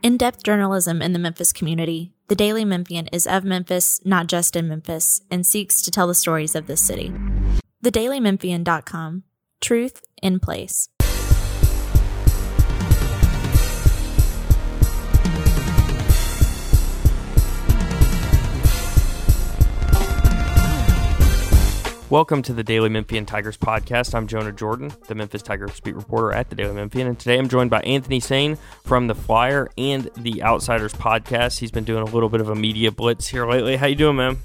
In depth journalism in the Memphis community, the Daily Memphian is of Memphis, not just in Memphis, and seeks to tell the stories of this city. TheDailyMemphian.com Truth in Place. Welcome to the Daily Memphian Tigers podcast. I'm Jonah Jordan, the Memphis Tigers beat reporter at the Daily Memphian, and today I'm joined by Anthony Sain from the Flyer and the Outsiders podcast. He's been doing a little bit of a media blitz here lately. How you doing, man?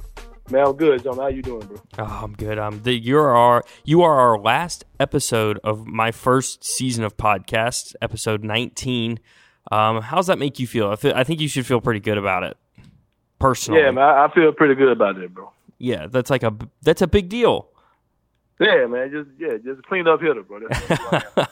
Man, I'm good, Jonah. How you doing, bro? Oh, I'm good. Um, the, you're our you are our last episode of my first season of podcast, episode 19. Um, how's that make you feel? I, feel, I think you should feel pretty good about it, personally. Yeah, man, I feel pretty good about it, bro. Yeah, that's like a that's a big deal. Yeah, man, just yeah, just clean up hitter, bro.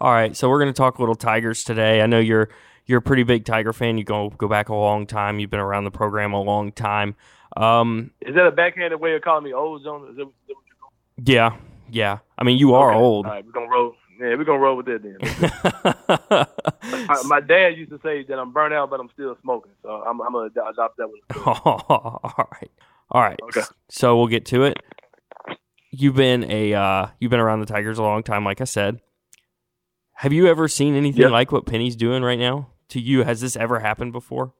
All right, so we're gonna talk a little Tigers today. I know you're you're a pretty big Tiger fan. You go go back a long time. You've been around the program a long time. Um, is that a backhanded way of calling me old, Jonah? Is that, is that what you're Yeah, yeah. I mean, you are okay. old. All right, we're gonna roll. Yeah, we're gonna roll with that then. my dad used to say that I'm burnt out, but I'm still smoking. So I'm, I'm gonna adopt that one. all right. All right. Okay. So we'll get to it. You've been a uh, you've been around the Tigers a long time, like I said. Have you ever seen anything Yep. like what Penny's doing right now? To you, has this ever happened before?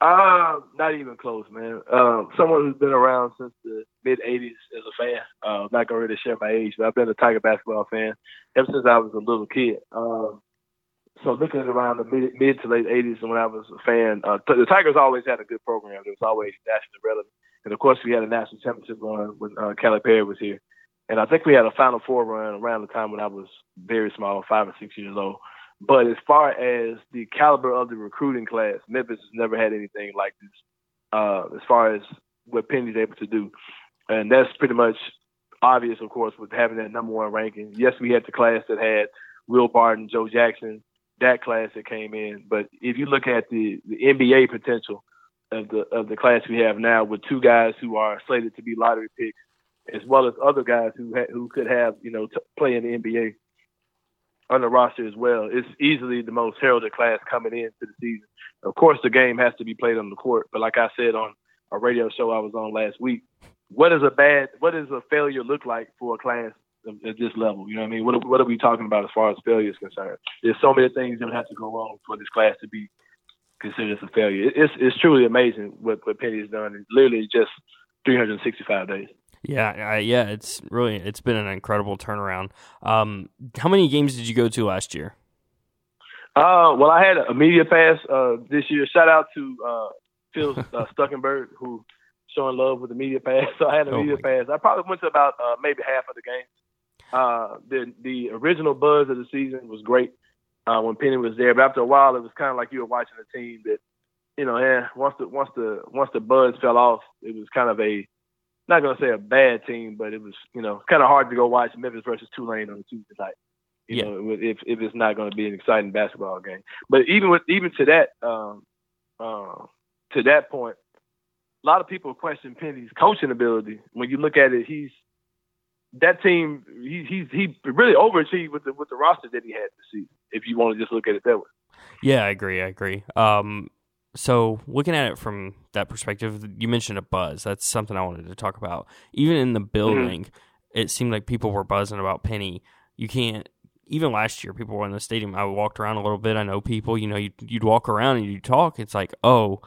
Uh, not even close, man. Um, someone who's been around since the mid '80s as a fan. Uh, I'm not gonna really share my age, but I've been a Tiger basketball fan ever since I was a little kid. Um, so looking at around the mid, mid to late '80s, and when I was a fan, uh, the Tigers always had a good program. It was always nationally relevant, and of course, we had a national championship run when uh, Calipari was here, and I think we had a Final Four run around the time when I was very small, five or six years old. But as far as the caliber of the recruiting class, Memphis has never had anything like this. Uh, as far as what Penny's able to do, and that's pretty much obvious, of course, with having that number one ranking. Yes, we had the class that had Will Barton, Joe Jackson, that class that came in. But if you look at the, the NBA potential of the of the class we have now, with two guys who are slated to be lottery picks, as well as other guys who ha- who could have you know t- play in the NBA on the roster as well, it's easily the most heralded class coming into the season. Of course, the game has to be played on the court, but like I said on a radio show I was on last week, what does a bad, what does a failure look like for a class at this level? You know what I mean? What are, what are we talking about as far as failure is concerned? There's so many things that would have to go wrong for this class to be considered as a failure. It's it's truly amazing what what Penny has done in literally just 365 days. Yeah, yeah. It's really it's been an incredible turnaround. Um, how many games did you go to last year? Uh, well, I had a media pass uh, this year. Shout out to uh, Phil uh, Stukenborg who showing love with the media pass. So I had a Oh media pass. I probably went to about uh, maybe half of the games. Uh, the the original buzz of the season was great uh, when Penny was there, but after a while, it was kind of like you were watching a team that, you know, yeah, once the once the once the buzz fell off, it was kind of a not gonna say a bad team, but it was you know kind of hard to go watch Memphis versus Tulane on a Tuesday night. You Yeah. know, if if it's not going to be an exciting basketball game. But even with even to that um, uh, to that point, a lot of people question Penny's coaching ability. When you look at it, he's that team. He he's he really overachieved with the with the roster that he had this season. If you want to just look at it that way. Yeah, I agree. I agree. Um, so looking at it from that perspective, you mentioned a buzz. That's something I wanted to talk about. Even in the building, it seemed like people were buzzing about Penny. You can't. Even last year, people were in the stadium. I walked around a little bit. I know people. You know, you'd, you'd walk around and you talk. It's like, oh,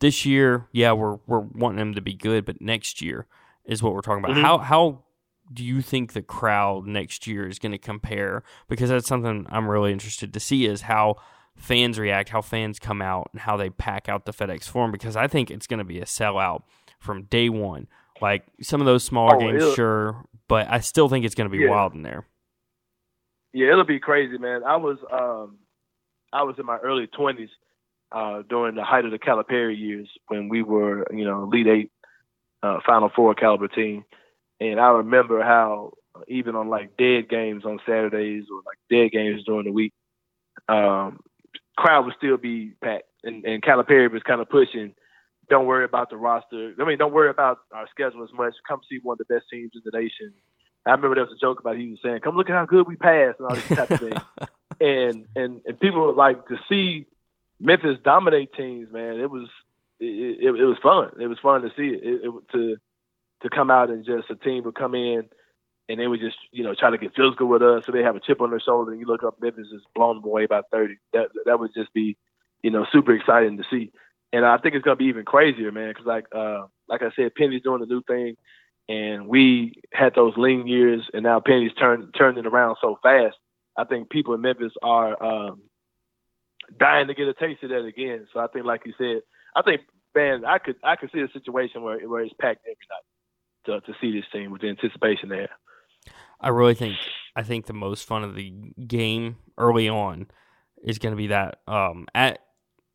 this year, yeah, we're we're wanting him to be good, but next year is what we're talking about. Mhm. How how do you think the crowd next year is going to compare? Because that's something I'm really interested to see is how fans react, how fans come out, and how they pack out the FedEx Forum. Because I think it's going to be a sellout from day one. Like some of those smaller Oh, games, sure, but I still think it's going to be Yeah. wild in there. Yeah, it'll be crazy, man. I was um I was in my early twenties uh during the height of the Calipari years when we were, you know, Elite Eight, uh Final Four caliber team. And I remember how uh, even on like dead games on Saturdays or like dead games during the week, um, crowd would still be packed. And and Calipari was kind of pushing don't worry about the roster. I mean, don't worry about our schedule as much. Come see one of the best teams in the nation I remember there was a joke about he was saying, "Come look at how good we passed" and all these type of things. and and and people would like to see Memphis dominate teams. Man, it was it, it, it was fun. It was fun to see it. it, it to to come out and just a team would come in and they would just you know try to get physical with us, so they have a chip on their shoulder. And you look up Memphis is blown away by thirty. That that would just be you know super exciting to see. And I think it's gonna be even crazier, man, because like uh, like I said, Penny's doing a new thing, and we had those lean years, and now Penny's turned turning around so fast. I think people in Memphis are um, dying to get a taste of that again. So I think, like you said, I think man, I could I could see a situation where where it's packed every night to to see this team with the anticipation there. I really think I think the most fun of the game early on is going to be that um, at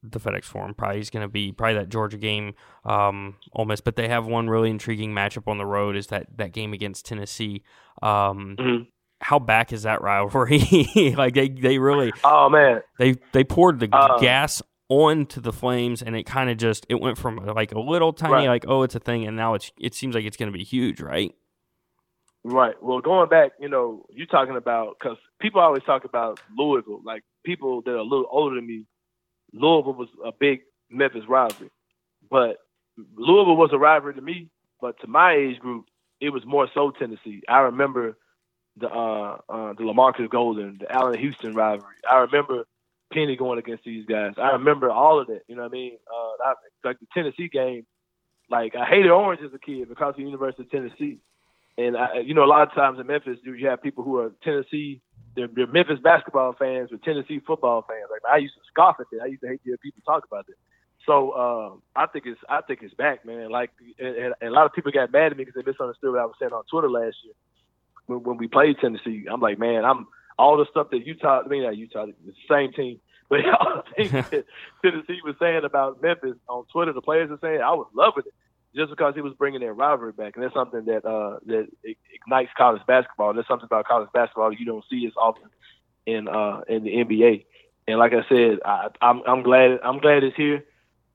the FedEx Forum. Probably is going to be probably that Georgia game, um, almost. But they have one really intriguing matchup on the road. Is that that game against Tennessee? Um, mm-hmm. How back is that rivalry? like they they really oh man they they poured the uh, gas onto the flames and it kind of just it went from like a little tiny right. like oh it's a thing and now it's it seems like it's going to be huge right? Right. Well going back you know you're talking about because people always talk about louisville like people that are a little older than me louisville was a big memphis rivalry. But louisville was a rivalry to me but to my age group it was more so tennessee. I remember the uh, uh the lamarcus golden the Allan Houston rivalry. I remember Penny going against these guys. I remember all of that. You know what I mean? Uh, I, like the Tennessee game. Like I hated Orange as a kid because of the University of Tennessee, and I, you know a lot of times in Memphis, you have people who are Tennessee. They're, they're Memphis basketball fans or Tennessee football fans. Like I used to scoff at that. I used to hate to hear people talk about it. So um, I think it's I think it's back, man. Like and, and a lot of people got mad at me because they misunderstood what I was saying on Twitter last year when, when we played Tennessee. I'm like, man, I'm all the stuff that Utah, I mean, not Utah, the same team, but all the things that Tennessee was saying about Memphis on Twitter, the players are saying, I was loving it just because he was bringing their rivalry back, and that's something that uh, that ignites college basketball. And there's something about college basketball you don't see as often in uh, in the NBA. And like I said, I, I'm I'm glad I'm glad it's here.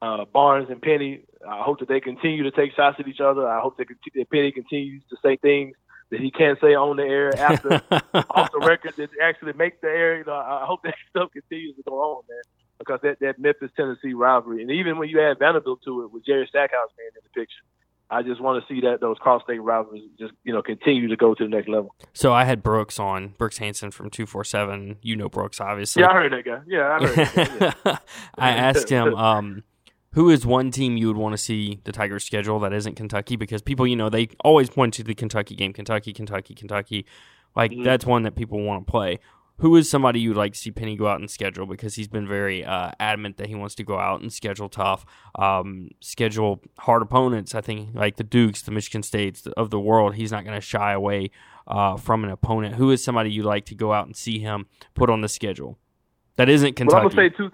Uh, Barnes and Penny. I hope that they continue to take shots at each other. I hope that, that Penny continues to say things that he can't say on the air after off the record that actually make the air. You know, I hope that stuff continues to go on, man, because that that Memphis Tennessee rivalry, and even when you add Vanderbilt to it with Jerry Stackhouse being in the picture. I just want to see that those cross state rivalries just you know continue to go to the next level. So I had Brooks on Brooks Hanson from two four seven. You know Brooks, obviously. Yeah, I heard that guy. Yeah, I heard. Yeah. I asked him. Um, who is one team you would want to see the Tigers schedule that isn't Kentucky? Because people, you know, they always point to the Kentucky game, Kentucky, Kentucky, Kentucky. Like mm-hmm. that's one that people want to play. Who is somebody you'd like to see Penny go out and schedule? Because he's been very uh, adamant that he wants to go out and schedule tough, um, schedule hard opponents. I think like the Dukes, the Michigan States of the world. He's not going to shy away uh, from an opponent. Who is somebody you'd like to go out and see him put on the schedule? That isn't Kentucky. Well, I'm gonna say two.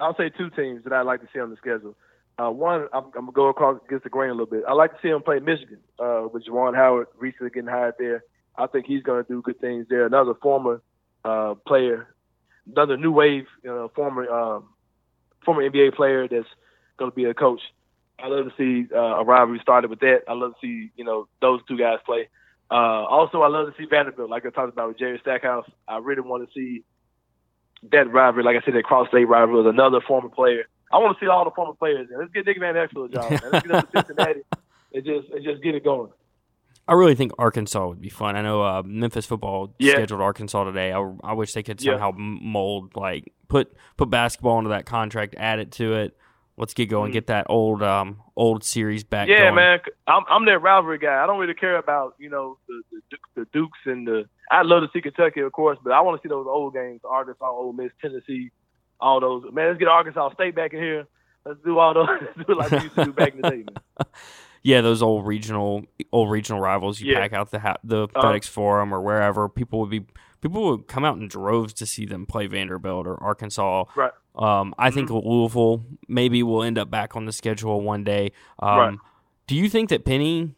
I'll say two teams that I'd like to see on the schedule. Uh, one, I'm, I'm, gonna go across against the grain a little bit. I like to see him play Michigan, uh, with Juwan Howard recently getting hired there. I think he's gonna do good things there. Another former uh, player, another new wave, you know, former um, former NBA player that's gonna be a coach. I love to see uh, a rivalry started with that. I love to see you know those two guys play. Uh, also, I love to see Vanderbilt, like I talked about with Jerry Stackhouse. I really want to see that rivalry, like I said, that cross state rivalry with another former player. I want to see all the former players. Let's get Nick Van Exel a job. Man. Let's get up to Cincinnati and just and just get it going. I really think Arkansas would be fun. I know uh, Memphis football yeah. scheduled Arkansas today. I, I wish they could somehow yeah. mold like put put basketball into that contract, add it to it. Let's get going, mm-hmm. get that old um old series back. Yeah, going. man. I'm I'm that rivalry guy. I don't really care about you know the, the, the Dukes and the. I'd love to see Kentucky, of course, but I want to see those old games: Arkansas, Ole Miss, Tennessee, all those. Man, let's get Arkansas State back in here. Let's do all those. Let's do it like we used to do back in the day, man. yeah, those old regional old regional rivals. You yeah. pack out the ha- the uh-huh. FedEx Forum or wherever. People would be people would come out in droves to see them play Vanderbilt or Arkansas. Right. Um, I think mm-hmm. Louisville maybe will end up back on the schedule one day. Um, right. Do you think that Penny?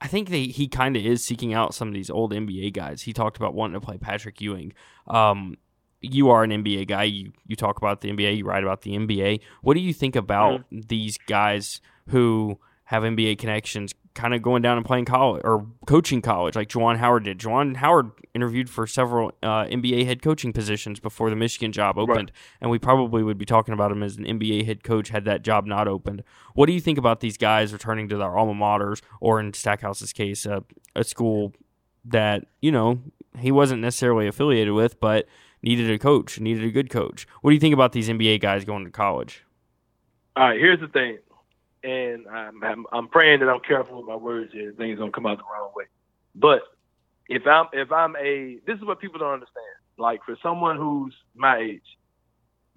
I think that he kind of is seeking out some of these old NBA guys. He talked about wanting to play Patrick Ewing. Um, you are an NBA guy. You you talk about the NBA. You write about the NBA. What do you think about mm-hmm. these guys who have NBA connections kind of going down and playing college or coaching college like Juwan Howard did. Juwan Howard interviewed for several uh, NBA head coaching positions before the Michigan job opened, right. and we probably would be talking about him as an NBA head coach had that job not opened. What do you think about these guys returning to their alma maters, or in Stackhouse's case, uh, a school that you know he wasn't necessarily affiliated with, but needed a coach, needed a good coach. What do you think about these NBA guys going to college? All right, here's the thing and I'm, I'm, I'm praying that I'm careful with my words here. Things don't come out the wrong way. But if I'm if I'm a this is what people don't understand. Like for someone who's my age,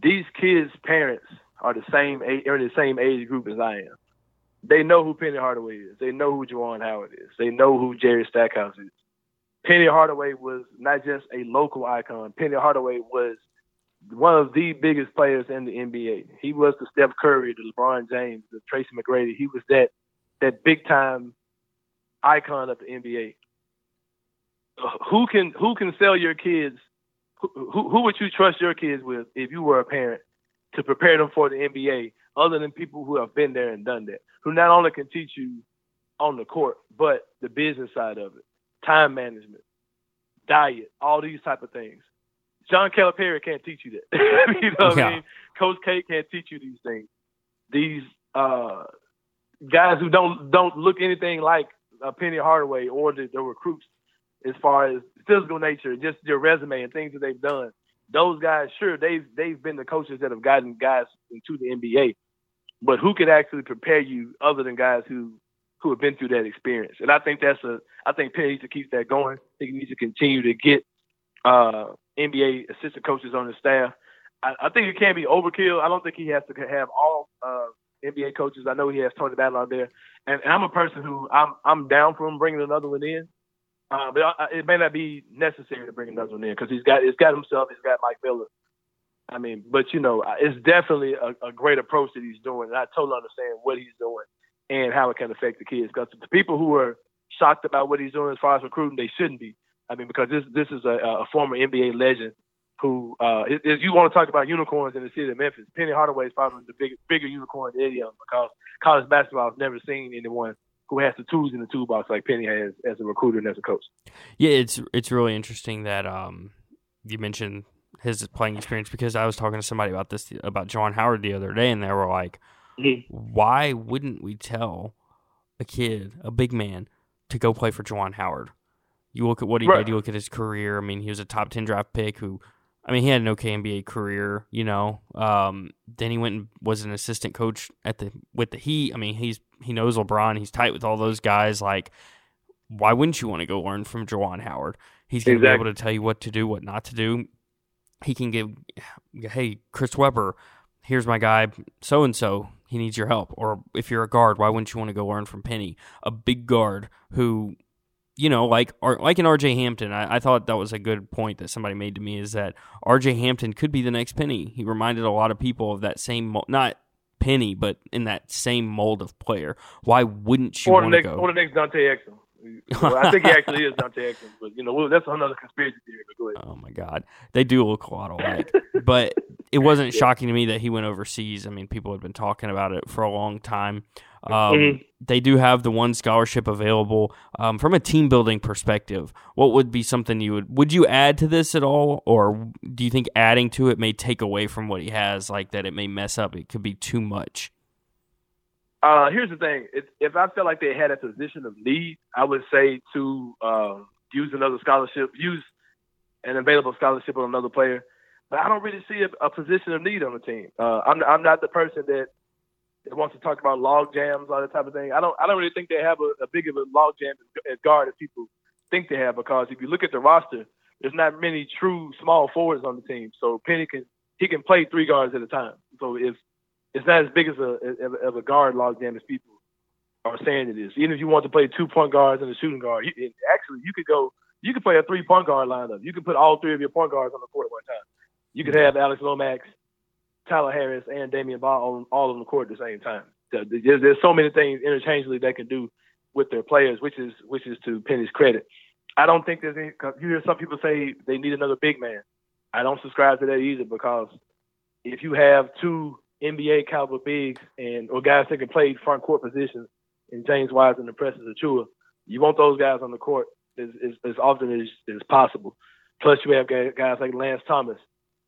these kids' parents are the same age, are the same age group as I am. They know who Penny Hardaway is. They know who Juwan Howard is. They know who Jerry Stackhouse is. Penny Hardaway was not just a local icon. Penny Hardaway was one of the biggest players in the NBA. He was the Steph Curry, the LeBron James, the Tracy McGrady. He was that that big time icon of the NBA. Uh, who can who can sell your kids? Who, who would you trust your kids with if you were a parent to prepare them for the NBA, other than people who have been there and done that, who not only can teach you on the court, but the business side of it, time management, diet, all these type of things. John Calipari can't teach you that. you know what yeah. I mean? Coach K can't teach you these things. These uh, guys who don't don't look anything like uh, Penny Hardaway or the, the recruits, as far as physical nature, just their resume and things that they've done. Those guys, sure, they've they've been the coaches that have gotten guys into the NBA, but who could actually prepare you other than guys who who have been through that experience? And I think that's a I think Penny needs to keep that going. I think he needs to continue to get uh, NBA assistant coaches on his staff. I, I, think it can be overkill. I don't think he has to have all uh, NBA coaches. I know he has Tony Battle out there, and, and, I'm a person who I'm I'm down for him bringing another one in. Uh, but I, it may not be necessary to bring another one in because he's got he's got himself. He's got Mike Miller. I mean, but you know, it's definitely a, a great approach that he's doing, and I totally understand what he's doing and how it can affect the kids. Because the people who are shocked about what he's doing as far as recruiting, they shouldn't be. I mean, because this this is a, a former NBA legend who, uh, if you want to talk about unicorns in the city of Memphis, Penny Hardaway is probably the big, bigger unicorn than any of them because college basketball has never seen anyone who has the tools in the toolbox like Penny has as a recruiter and as a coach. Yeah, it's it's really interesting that um, you mentioned his playing experience because I was talking to somebody about this about Juwan Howard the other day, and they were like, mm-hmm. "Why wouldn't we tell a kid, a big man, to go play for Juwan Howard?" You look at what he right. did. You look at his career. I mean, he was a top ten draft pick. Who, I mean, he had an okay NBA career. You know, um, then he went and was an assistant coach at the with the Heat. I mean, he's he knows LeBron. He's tight with all those guys. Like, why wouldn't you want to go learn from Juwan Howard? He's going to exactly. be able to tell you what to do, what not to do. He can give, hey, Chris Webber, here's my guy, so and so. He needs your help. Or if you're a guard, why wouldn't you want to go learn from Penny, a big guard who you know, like like in R.J. Hampton, I, I, thought that was a good point that somebody made to me is that R.J. Hampton could be the next Penny. He reminded a lot of people of that same, not Penny, but in that same mold of player. Why wouldn't you want to go? Or the next Dante Exum. Well, I think he actually is Dante Exum, but you know that's another conspiracy theory. But go ahead. Oh my God, they do look a lot alike. but it wasn't yeah. shocking to me that he went overseas. I mean, people had been talking about it for a long time. Um, mm-hmm. They do have the one scholarship available. Um, from a team building perspective, what would be something you would would you add to this at all, or do you think adding to it may take away from what he has, like that it may mess up? It could be too much. Uh, here's the thing: if, if I felt like they had a position of need, I would say to uh, use another scholarship, use an available scholarship on another player. But I don't really see a, a position of need on the team. Uh, I'm I'm not the person that that wants to talk about log jams, all that type of thing. I don't I don't really think they have a, a big of a log jam as guard as people think they have because if you look at the roster, there's not many true small forwards on the team. So Penny can he can play three guards at a time. So it's it's not as big as a of a guard log jam as people are saying it is. Even if you want to play two point guards and a shooting guard, you, actually you could go you could play a three point guard lineup. You could put all three of your point guards on the court at one time. You could have Alex Lomax, Tyler Harris and Damion on all on the court at the same time. There's, there's so many things interchangeably they can do with their players, which is which is to Penny's credit. I don't think there's any. You hear some people say they need another big man. I don't subscribe to that either because if you have two NBA caliber bigs and or guys that can play front court positions and James Wiseman and Precious Achiuwa, you want those guys on the court as, as, as often as, as possible. Plus, you have guys like Lance Thomas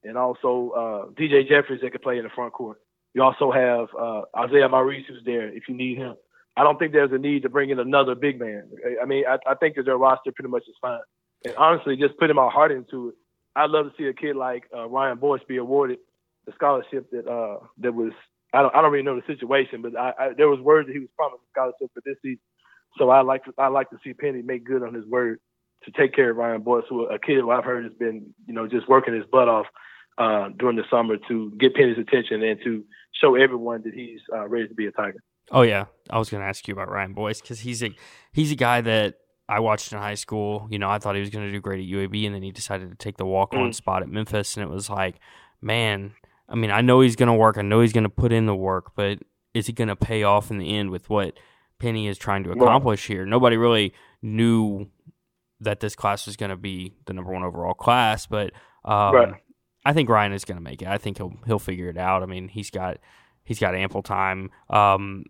and also uh, DJ Jeffries that can play in the front court. You also have uh, Isaiah Maurice who's there if you need him. I don't think there's a need to bring in another big man. I mean, I, I think that their roster pretty much is fine. And honestly, just putting my heart into it, I'd love to see a kid like uh, Ryan Boyce be awarded the scholarship that uh, that was. I don't I don't really know the situation, but I, I, there was word that he was promised a scholarship for this season. So I like to I like to see Penny make good on his word to take care of Ryan Boyce, who a kid who I've heard has been you know just working his butt off uh, during the summer to get Penny's attention and to show everyone that he's uh, ready to be a Tiger. Oh yeah, I was going to ask you about Ryan Boyce because he's a he's a guy that I watched in high school. You know, I thought he was going to do great at UAB, and then he decided to take the walk on mm. spot at Memphis, and it was like, man. I mean, I know he's going to work. I know he's going to put in the work, but is he going to pay off in the end with what Penny is trying to accomplish here? Nobody really knew that this class was going to be the number one overall class, but um, right. I think Ryan is going to make it. I think he'll he'll figure it out. I mean, he's got he's got ample time. Um,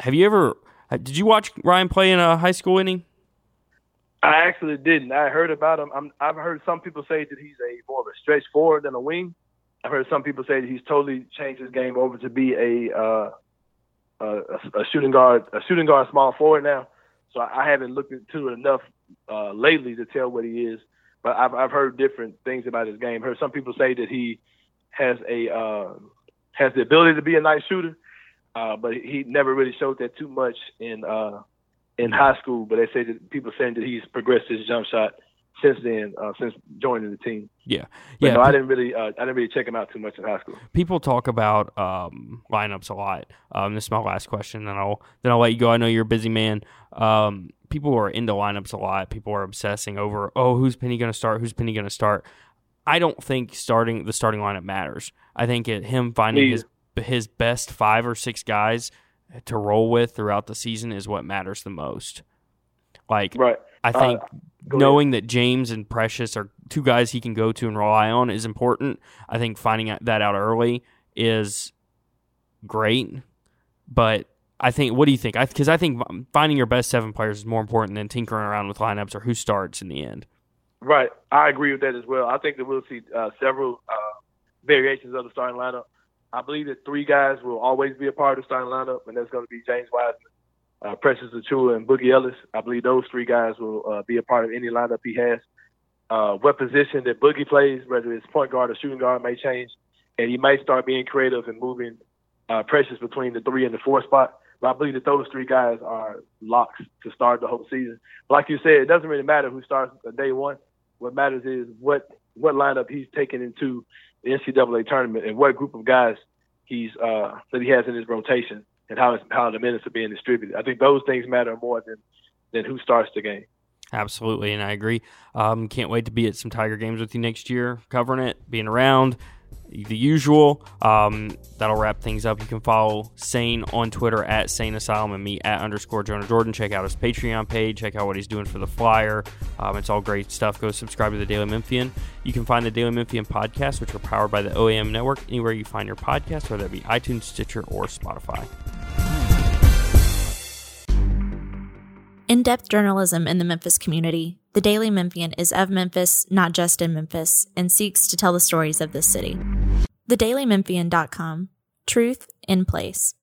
have you ever? Did you watch Ryan play in a high school inning? I actually didn't. I heard about him. i have heard some people say that he's a more of a stretch forward than a wing. I've heard some people say that he's totally changed his game over to be a uh, a, a, shooting guard, a shooting guard, small forward now. So I haven't looked into it enough uh, lately to tell what he is. But I've I've heard different things about his game. Heard some people say that he has a uh, has the ability to be a nice shooter, uh, but he never really showed that too much in uh, in high school. But they say that people saying that he's progressed his jump shot since then, uh, since joining the team. Yeah, but yeah. No, I didn't really, uh, I didn't really check him out too much in high school. People talk about um, lineups a lot. Um, this is my last question, and I'll then I'll let you go. I know you're a busy man. Um, people are into lineups a lot. People are obsessing over, oh, who's Penny going to start? Who's Penny going to start? I don't think starting the starting lineup matters. I think it, him finding his his best five or six guys to roll with throughout the season is what matters the most. Like, right. I uh, think uh, knowing ahead. that James and Precious are two guys he can go to and rely on is important. I think finding that out early is great, but I think. What do you think? Because I, I, think finding your best seven players is more important than tinkering around with lineups or who starts in the end. Right, I agree with that as well. I think that we'll see uh, several uh, variations of the starting lineup. I believe that three guys will always be a part of the starting lineup, and that's going to be James Wiseman, uh, Precious Achiuwa, and Boogie Ellis. I believe those three guys will uh, be a part of any lineup he has. Uh, what position that Boogie plays, whether it's point guard or shooting guard, may change, and he might start being creative and moving uh, Precious between the three and the four spot. But I believe that those three guys are locks to start the whole season. Like you said, it doesn't really matter who starts day one. What matters is what what lineup he's taking into the NCAA tournament and what group of guys he's uh, that he has in his rotation and how how the minutes are being distributed. I think those things matter more than than who starts the game. Absolutely, and I agree. Um, can't wait to be at some Tiger games with you next year, covering it, being around the usual. Um, that'll wrap things up. You can follow Sain on Twitter at Sain Asylum and me at underscore Jonah Jordan. Check out his Patreon page. Check out what he's doing for the Flyer. Um, it's all great stuff. Go subscribe to the Daily Memphian. You can find the Daily Memphian podcast, which are powered by the OAM network, anywhere you find your podcast, whether it be iTunes, Stitcher, or Spotify. In depth journalism in the Memphis community. The Daily Memphian is of Memphis, not just in Memphis, and seeks to tell the stories of this city. TheDailyMemphian.com. Truth in place.